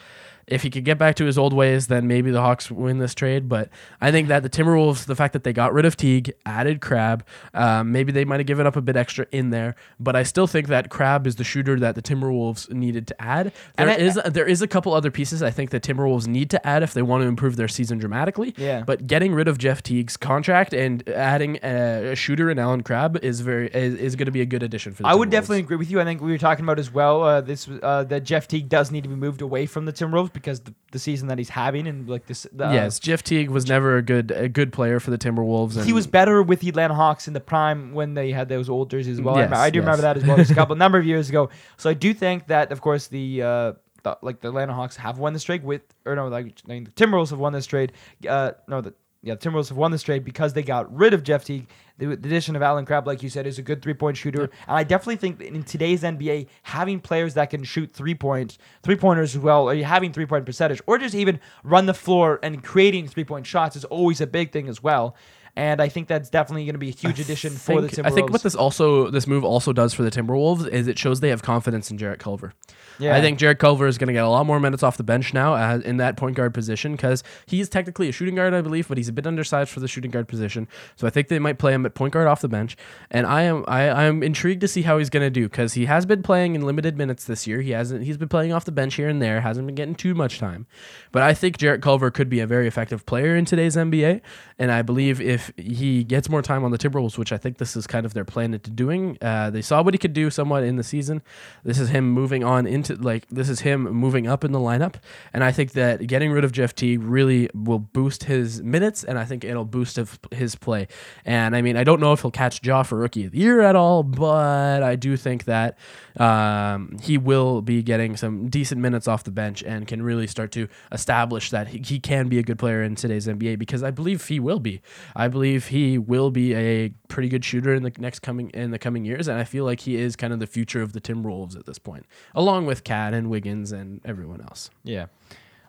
If he could get back to his old ways, then maybe the Hawks win this trade. But I think that the Timberwolves, the fact that they got rid of Teague, added Crabbe, um, maybe they might have given up a bit extra in there. But I still think that Crabbe is the shooter that the Timberwolves needed to add. There And I- is there is a couple other pieces I think the Timberwolves need to add if they want to improve their season dramatically. Yeah. But getting rid of Jeff Teague's contract and adding a, a shooter in Allen Crabbe is very is, is going to be a good addition for the I would definitely agree with you. I think we were talking about as well. Uh, this uh, that Jeff Teague does need to be moved away from the Timberwolves because the, the season that he's having and like this. The, uh, yes, Jeff Teague was never a good a good player for the Timberwolves. And he was better with the Atlanta Hawks in the prime when they had those old jerseys as well. I Yes, remember- I, do yes. remember that as well, just a couple number of years ago. So I do think that, of course, the, uh, the like the Atlanta Hawks have won this trade with, or no, like I the Timberwolves have won this trade. Uh, no, the yeah, the Timberwolves have won this trade because they got rid of Jeff Teague. The, addition of Allen Crabbe, like you said, is a good three point shooter, and I definitely think that in today's NBA, having players that can shoot three points, three pointers as well, or having three point percentage, or just even run the floor and creating three point shots is always a big thing as well. And I think that's definitely going to be a huge addition for the Timberwolves. I think what this also this move also does for the Timberwolves is it shows they have confidence in Jarrett Culver. Yeah. I think Jarrett Culver is going to get a lot more minutes off the bench now uh, in that point guard position because he's technically a shooting guard, I believe, but he's a bit undersized for the shooting guard position. So I think they might play him at point guard off the bench. And I am I I'm intrigued to see how he's going to do because he has been playing in limited minutes this year. He hasn't he's been playing off the bench here and there, hasn't been getting too much time. But I think Jarrett Culver could be a very effective player in today's NBA. And I believe if he gets more time on the Timberwolves, which I think this is kind of their plan into doing, uh, they saw what he could do somewhat in the season. This is him moving on into like this is him moving up in the lineup, and I think that getting rid of Jeff T really will boost his minutes, and I think it'll boost his- his play. And I mean, I don't know if he'll catch Ja for Rookie of the Year at all, but I do think that um, he will be getting some decent minutes off the bench and can really start to establish that he, he can be a good player in today's NBA because I believe he will be. I believe he will be a pretty good shooter in the next coming in the coming years, and I feel like he is kind of the future of the Timberwolves at this point, along with KAT and Wiggins and everyone else. Yeah.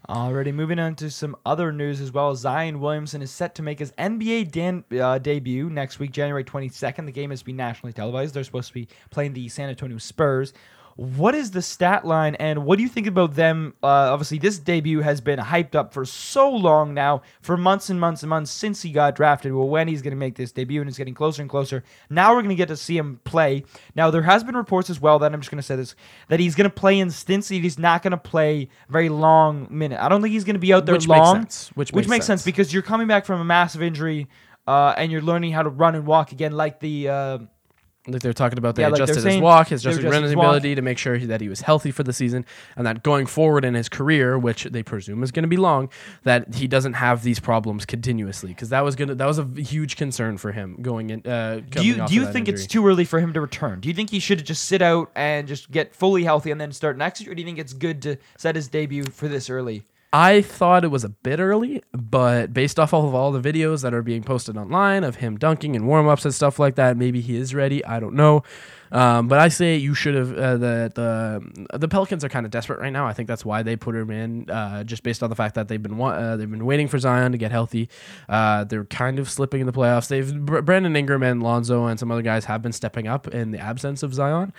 Alrighty, moving on to some other news as well. Zion Williamson is set to make his NBA dan- uh, debut next week, January 22nd. The game has been nationally televised. They're supposed to be playing the San Antonio Spurs. What is the stat line, and what do you think about them? Uh, obviously, this debut has been hyped up for so long now, for months and months and months since he got drafted. Well, when he's going to make this debut, and it's getting closer and closer. Now we're going to get to see him play. Now there has been reports as well that I'm just going to say this that he's going to play in stints. He's not going to play very long minute. I don't think he's going to be out there Which makes long. sense. Which which makes makes sense sense. because you're coming back from a massive injury. Uh, and you're learning how to run and walk again, like the uh, Like they're talking about they Yeah, like they're adjusted saying his walk, his adjusted adjusted running his ability to make sure he- that he was healthy for the season, and that going forward in his career, which they presume is going to be long, that he doesn't have these problems continuously because that was gonna that was a huge concern for him going in. Uh, Do you off do you of that think it's too early for him to return? Do you think he should just sit out and just get fully healthy and then start next year? Or do you think it's good to set his debut for this early? I thought it was a bit early, but based off of all the videos that are being posted online of him dunking and warm ups and stuff like that, maybe he is ready. I don't know. Um, but I say you should have uh, the the the Pelicans are kind of desperate right now. I think that's why they put him in, uh, just based on the fact that they've been wa- uh, they've been waiting for Zion to get healthy. Uh, they're kind of slipping in the playoffs. They've Brandon Ingram and Lonzo and some other guys have been stepping up in the absence of Zion.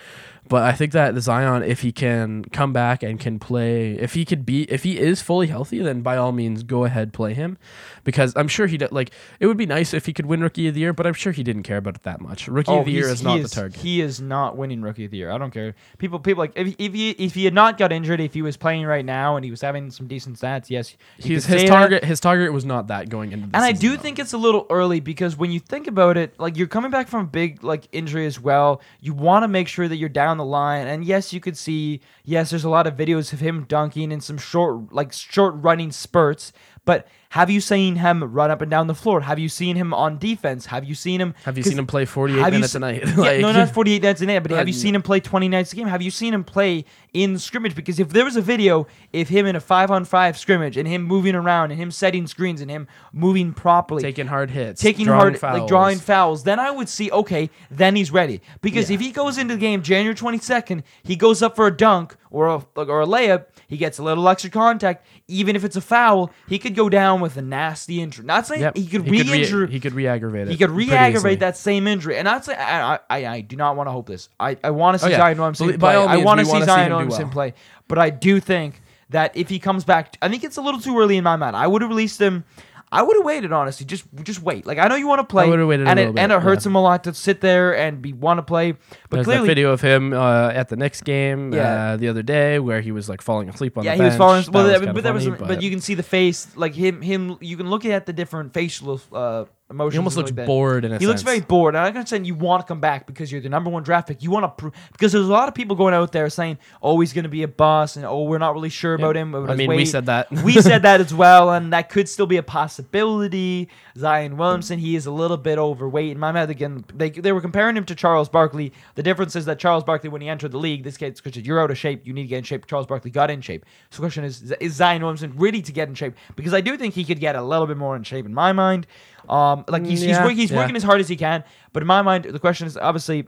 But I think that Zion, if he can come back and can play, if he could be, if he is fully healthy, then by all means go ahead play him, because I'm sure he like it would be nice if he could win Rookie of the Year, but I'm sure he didn't care about it that much. Rookie of the Year Oh, is not is, the target. He is not winning Rookie of the Year. I don't care. People, people like if, if he if he had not got injured, if he was playing right now and he was having some decent stats, yes, could his say that. target. His target was not that going into. The And I do though. think it's a little early because when you think about it, like you're coming back from a big like injury as well. You want to make sure that you're down the line. And yes, you could see yes, there's a lot of videos of him dunking and some short like short running spurts. But have you seen him run up and down the floor? Have you seen him on defense? Have you seen him? Have you seen him play 48 have you minutes se- a night? Yeah, no, not 48 minutes a night, but have you seen him play 20 nights a game? Have you seen him play in scrimmage? Because if there was a video of him in a five on five scrimmage and him moving around and him setting screens and him moving properly, taking hard hits, taking hard like drawing fouls. fouls, then I would see okay, then he's ready. Because Yeah. if he goes into the game January 22nd, he goes up for a dunk or a or a layup, he gets a little extra contact, even if it's a foul, he could go down with a nasty injury. Not saying Yep. he could re- re-injure he could re-aggravate it. he could re-aggravate that same injury, and that's I, I, I do not want to hope this. I, I want to see Oh, yeah. Zion Williamson Believe- play. I want to see Zion Williamson well. play, but I do think that if he comes back, I think it's a little too early in my mind. I would have released him. I would have waited, honestly. Just just wait. Like I know you want to play, would've waited a and it bit, and it hurts yeah. him a lot to sit there and be want to play. But There's clearly, that video of him uh, at the next game Yeah. uh, the other day where he was like falling asleep on yeah, the he was falling. Well, That that- was but kinda that was, funny, but, you can see the face, like him, him. You can look at the different facial uh, emotions. he almost looks bored in a He looks sense. very bored. And I'm not saying you want to come back because you're the number one draft pick. You want to prove because there's a lot of people going out there saying, "Oh, he's going to be a boss," and "Oh, we're not really sure about him." but I mean, we wait." said that. we said that as well, and that could still be a possibility. Zion Williamson, he is a little bit overweight in my mind. Again, they they were comparing him to Charles Barkley. The difference is that Charles Barkley, when he entered the league, this kid's because you're out of shape, you need to get in shape. Charles Barkley got in shape. So the question is, is Zion Williamson ready to get in shape? Because I do think he could get a little bit more in shape in my mind. Um, like he's he's, Yeah, work, he's yeah. working as hard as he can, but in my mind, the question is obviously.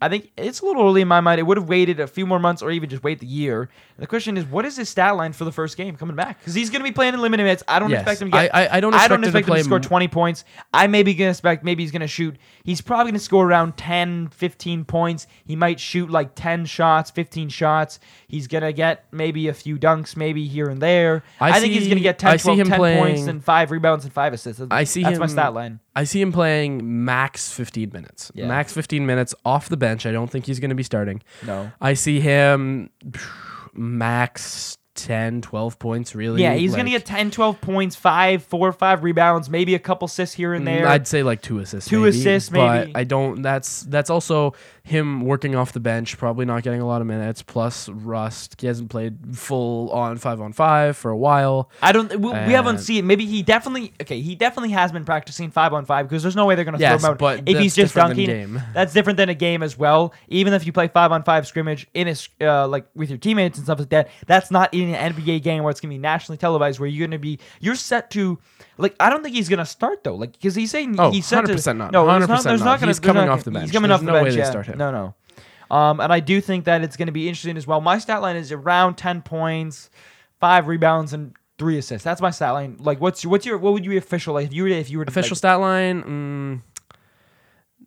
I think it's a little early in my mind. It would have waited a few more months or even just wait the year. The question is, what is his stat line for the first game coming back? Because he's going to be playing in limited minutes. I don't Yes. expect him to get. I- I- I don't I don't expect him to expect him to score m- 20 points. I maybe going to expect maybe he's going to shoot. He's probably going to score around 10, 15 points. He might shoot like 10 shots, 15 shots. He's going to get maybe a few dunks, maybe here and there. I, I think he's going to get 10, 12, him 10 points and five rebounds and five assists. I see That's him. my stat line. I see him playing max 15 minutes. Yeah. Max 15 minutes off the bench. I don't think he's going to be starting. No. I see him max 10, 12 points, really. Yeah, he's going to get 10, 12 points, five, four five rebounds, maybe a couple assists here and there. Mm, I'd say like two assists. Two maybe, assists, But maybe. I don't. That's that's also him working off the bench, probably not getting a lot of minutes. Plus rust. He hasn't played full on five on five for a while. I don't. We, we haven't seen. Maybe he definitely. Okay, he definitely has been practicing five on five because there's no way they're going to Yes, throw him out but if he's just dunking. That's different than a game as well. Even if you play five on five scrimmage in a uh, like with your teammates and stuff like that, that's not in an NBA game where it's going to be nationally televised. Where you're going to be, you're set to. Like I don't think he's going to start though. Like because he's saying Oh, he's set to. 100% not. No, there's 100% there's not. not going He's coming off the bench. He's coming There's off the no way bench. they start him. No, no. Um, and I do think that it's going to be interesting as well. My stat line is around ten points, five rebounds, and three assists. That's my stat line. Like, what's your, what's your what would you be official like if you were if you were to, Official like, stat line. Mm,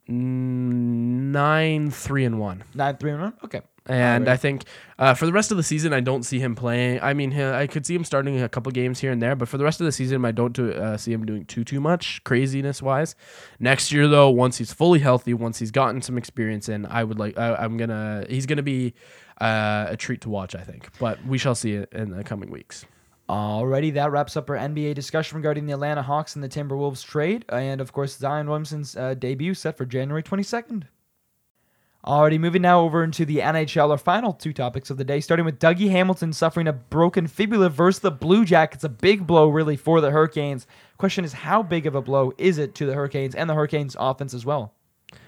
nine, three, and one. nine three and one? Okay. And Alright. I think uh, for the rest of the season, I don't see him playing. I mean, I could see him starting a couple games here and there, but for the rest of the season, I don't do, uh, see him doing too too much craziness wise. Next year, though, once he's fully healthy, once he's gotten some experience in, I would like. I, I'm gonna. He's gonna be uh, a treat to watch. I think, but we shall see it in the coming weeks. Alrighty, that wraps up our NBA discussion regarding the Atlanta Hawks and the Timberwolves trade, and of course Zion Williamson's uh, debut set for January 22nd. Alrighty, moving now over into the NHL, our final two topics of the day, starting with Dougie Hamilton suffering a broken fibula versus the Blue Jackets. A big blow, really, for the Hurricanes. Question is, how big of a blow is it to the Hurricanes and the Hurricanes' offense as well?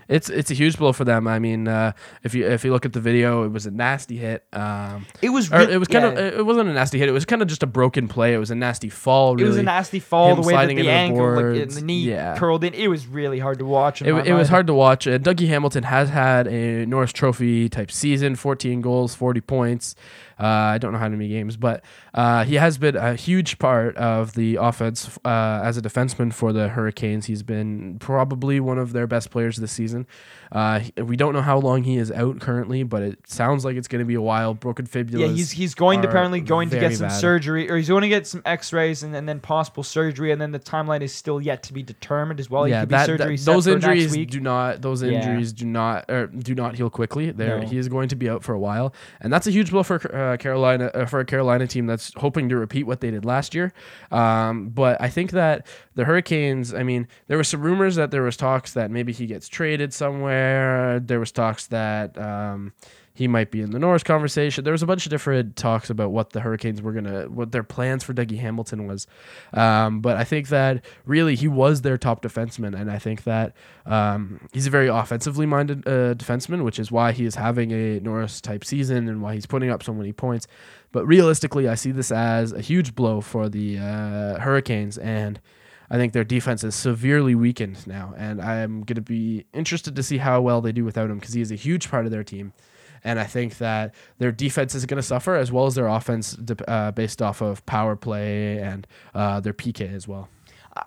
It's it's a huge blow for them. I mean, uh, if you if you look at the video, it was a nasty hit. Um, It was. or re- it was kind yeah. of it wasn't a nasty hit. It was kind of just a broken play. It was a nasty fall. Really. It was a nasty fall. Him The way that the into the ankle, like, and the knee Yeah. curled in, it was really hard to watch. It, it was hard to watch. Uh, Dougie Hamilton has had a Norris Trophy type season 14 goals, 40 points. Uh, I don't know how many games, but uh, he has been a huge part of the offense uh, as a defenseman for the Hurricanes. He's been probably one of their best players this season. Uh, we don't know how long he is out currently, but it sounds like it's going to be a while. Broken fibula. Yeah, he's he's going to apparently going to get some bad. surgery, or he's going to get some X-rays and, and then possible surgery, and then the timeline is still yet to be determined as well. He yeah, that, surgery that- those injuries do not those Yeah. injuries do not or do not heal quickly. There, No. he is going to be out for a while, and that's a huge blow for uh, Carolina uh, for a Carolina team that's hoping to repeat what they did last year. Um, but I think that the Hurricanes. I mean, there were some rumors that there was talks that maybe he gets traded somewhere. There was talks that. Um, he might be in the Norris conversation. There was a bunch of different talks about what the Hurricanes were gonna, what their plans for Dougie Hamilton was. Um, but I think that really he was their top defenseman, and I think that um, he's a very offensively minded uh, defenseman, which is why he is having a Norris type season and why he's putting up so many points. But realistically, I see this as a huge blow for the uh, Hurricanes and. I think their defense is severely weakened now, and I'm going to be interested to see how well they do without him because he is a huge part of their team. And I think that their defense is going to suffer as well as their offense uh, based off of power play and uh, their PK as well.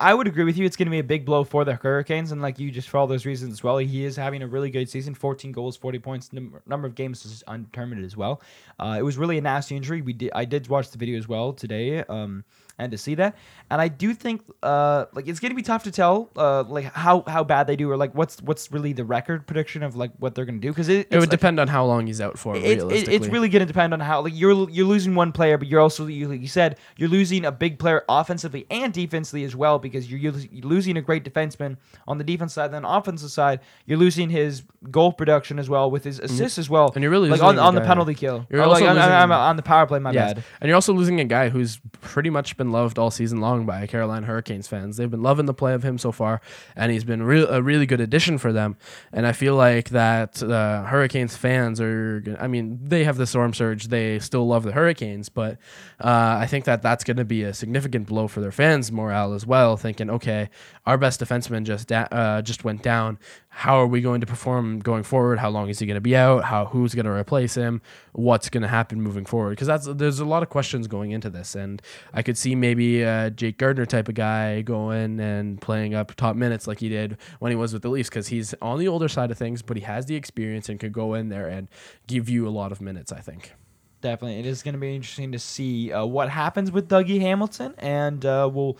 I would agree with you. It's going to be a big blow for the Hurricanes, and like you, just for all those reasons as well. He is having a really good season: 14 goals, 40 points. Number, number of games is undetermined as well. Uh, it was really a nasty injury. We did, I did watch the video as well today, um, and to see that, and I do think uh, like it's going to be tough to tell uh, like how how bad they do, or like what's what's really the record prediction of like what they're going to do because it, It would like- depend on how long he's out for. it, it, it's really going to depend on how like you're you're losing one player, but you're also you, like you said you're losing a big player offensively and defensively as well because you're, you're losing a great defenseman on the defense side. Then offensive side, you're losing his goal production as well with his assists as well. And you're really like on, on the penalty kill. You're Or, also like, on- on, on the power play. My Yes. bad. And you're also losing a guy who's pretty much been loved all season long by Carolina Hurricanes fans. They've been loving the play of him so far, and he's been real, a really good addition for them. And I feel like that uh, Hurricanes fans are, I mean, they have the storm surge. They still love the Hurricanes, but uh, I think that that's going to be a significant blow for their fans' morale as well. Thinking, okay, our best defenseman just da- uh, just went down. How are we going to perform going forward? How long is he going to be out? How who's going to replace him? What's going to happen moving forward? Because that's there's a lot of questions going into this, and I could see maybe a Jake Gardiner type of guy going and playing up top minutes like he did when he was with the Leafs, because he's on the older side of things, but he has the experience and could go in there and give you a lot of minutes. I think. Definitely, it is going to be interesting to see uh, what happens with Dougie Hamilton, and uh, we'll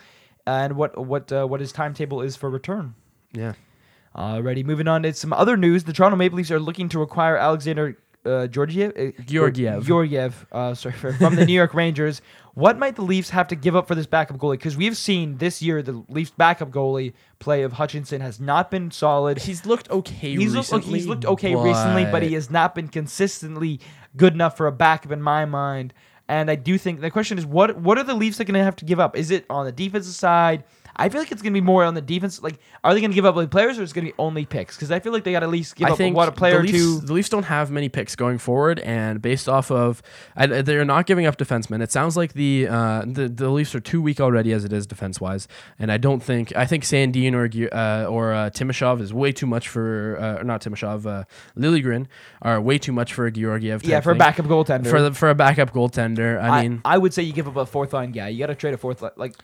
and what what uh, what his timetable is for return. Yeah. Alrighty, moving on to some other news. The Toronto Maple Leafs are looking to acquire Alexander uh, Georgiev, uh, Georgiev. Georgiev, uh, sorry, from the New York Rangers. What might the Leafs have to give up for this backup goalie? Because we've seen this year the Leafs backup goalie play of Hutchinson has not been solid. He's looked okay He's looked, he's looked okay recently, but he has not been consistently good enough for a backup in my mind. And I do think the question is what what are the Leafs going to have to give up? Is it on the defensive side? I feel like it's going to be more on the defense. Like, are they going to give up like players, or is it going to be only picks? Because I feel like they got to at least give I up think what a player the Leafs. The Leafs don't have many picks going forward, and based off of, I, they're not giving up defensemen. It sounds like the uh, the the Leafs are too weak already as it is defense wise, and I don't think I think Sandin or uh, or uh, Timashov is way too much for uh, not Timashov, uh, Liljegren are way too much for a Georgiev. Yeah, for a backup goaltender. for the, for a backup goaltender. I, I, mean, I would say you give up a fourth line guy. You got to trade a fourth line. Like,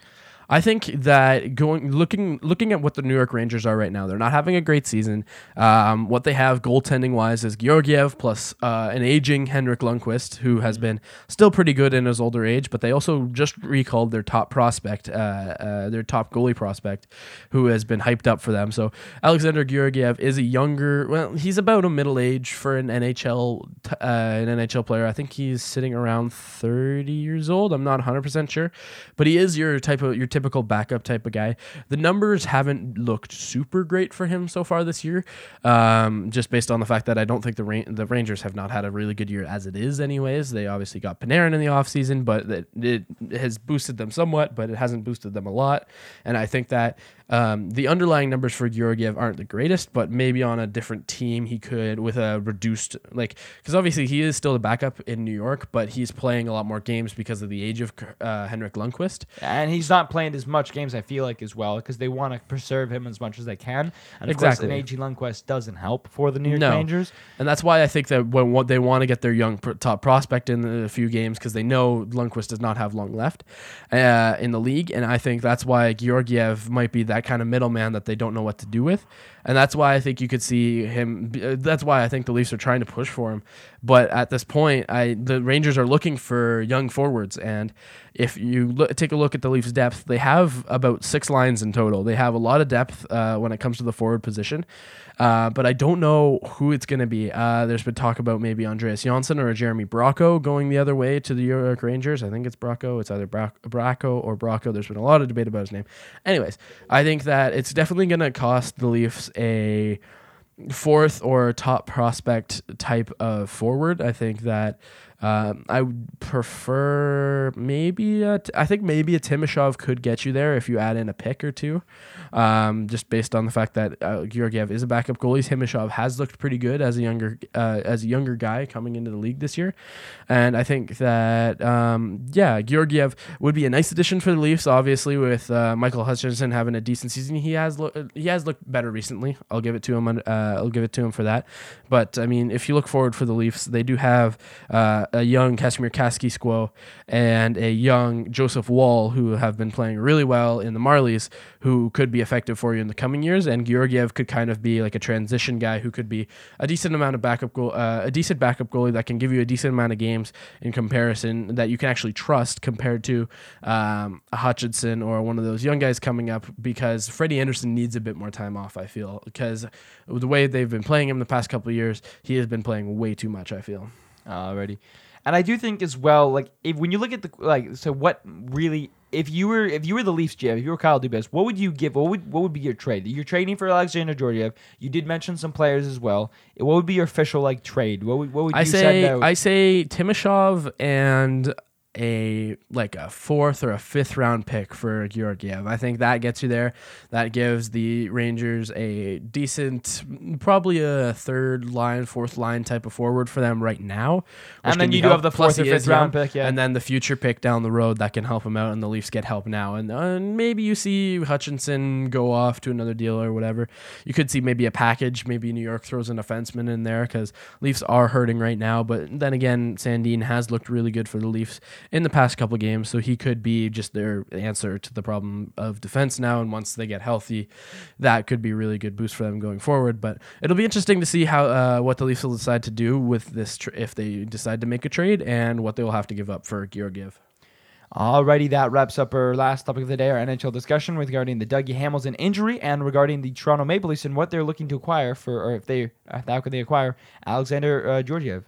I think that going looking looking at what the New York Rangers are right now, they're not having a great season. Um, what they have goaltending wise is Georgiev plus uh, an aging Henrik Lundqvist, who has been still pretty good in his older age, but they also just recalled their top prospect, uh, uh, their top goalie prospect, who has been hyped up for them. So Alexander Georgiev is a younger, well, he's about a middle age for an NHL uh, an NHL player. I think he's sitting around 30 years old. I'm not 100 percent sure, but he is your type of your typical backup type of guy. The numbers haven't looked super great for him so far this year, um, just based on the fact that I don't think the Ra- the Rangers have not had a really good year as it is. Anyways, they obviously got Panarin in the offseason, but it, it has boosted them somewhat, but it hasn't boosted them a lot. And I think that um, the underlying numbers for Georgiev aren't the greatest, but maybe on a different team he could with a reduced like because obviously he is still the backup in New York, but he's playing a lot more games because of the age of uh, Henrik Lundqvist. and he's not playing as much games. I feel like as well because they want to preserve him as much as they can. And of Exactly. course, an AG Lundqvist doesn't help for the New York No. Rangers. And that's why I think that when what they want to get their young top prospect in a few games because they know Lundqvist does not have long left uh, in the league, and I think that's why Georgiev might be that kind of middleman that they don't know what to do with, and that's why I think you could see him. uh, That's why I think the Leafs are trying to push for him, but at this point, I the Rangers are looking for young forwards, and if you look, take a look at the Leafs' depth, they have about six lines in total. They have a lot of depth uh, when it comes to the forward position. Uh, but I don't know who it's going to be. Uh, there's been talk about maybe Andreas Johnsson or Jeremy Bracco going the other way to the New York Rangers. I think it's Bracco. It's either Bra- Bracco or Bracco. There's been a lot of debate about his name. Anyways, I think that it's definitely going to cost the Leafs a fourth or top prospect type of forward. I think that um, I would prefer maybe a I think maybe a Timashov could get you there if you add in a pick or two, um, just based on the fact that uh, Georgiev is a backup goalie. Timashov has looked pretty good as a younger uh, as a younger guy coming into the league this year, and I think that um, yeah, Georgiev would be a nice addition for the Leafs. Obviously, with uh, Michael Hutchinson having a decent season, he has lo- he has looked better recently. I'll give it to him. Uh, I'll give it to him for that. But I mean, if you look forward for the Leafs, they do have uh, a young Kasimir Kaskisuo and a young Joseph Woll who have been playing really well in the Marlies, who could be effective for you in the coming years. And Georgiev could kind of be like a transition guy who could be a decent amount of backup goal, uh, a decent backup goalie that can give you a decent amount of games in comparison that you can actually trust compared to um, a Hutchinson or one of those young guys coming up because Freddie Andersen needs a bit more time off. I feel because the way they've been playing him the past couple years, he has been playing way too much. I feel. Uh, already. And I do think as well, like if when you look at the like, so what really, if you were if you were the Leafs GM, if you were Kyle Dubas, what would you give? What would what would be your trade? You're trading for Alexander Georgiev. You did mention some players as well. What would be your official like trade? What would what would you I send say? I say Timashov and a like a fourth or a fifth round pick for Georgiev. I think that gets you there. That gives the Rangers a decent, probably a third line, fourth line type of forward for them right now. And then you do have the plus fourth or fifth round pick, yeah. and then the future pick down the road that can help him out, and the Leafs get help now. And, uh, maybe you see Hutchinson go off to another deal or whatever. You could see maybe a package. Maybe New York throws a defenseman in there because Leafs are hurting right now. But then again, Sandin has looked really good for the Leafs in the past couple games, so he could be just their answer to the problem of defense now. And once they get healthy, that could be really good boost for them going forward. But it'll be interesting to see how uh, what the Leafs will decide to do with this tr- if they decide to make a trade and what they will have to give up for Georgiev. Alrighty, that wraps up our last topic of the day, our NHL discussion regarding the Dougie Hamilton injury and regarding the Toronto Maple Leafs and what they're looking to acquire for, or if they, uh, how could they acquire Alexander uh, Georgiev.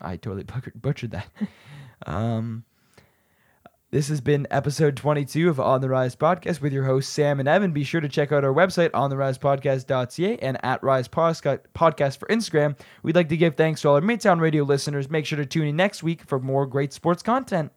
I totally butchered that. um, this has been episode 22 of On the Rise podcast with your hosts, Sam and Evan. Be sure to check out our website, ontherisepodcast.ca, and at Rise Podcast for Instagram. We'd like to give thanks to all our Midtown Radio listeners. Make sure to tune in next week for more great sports content.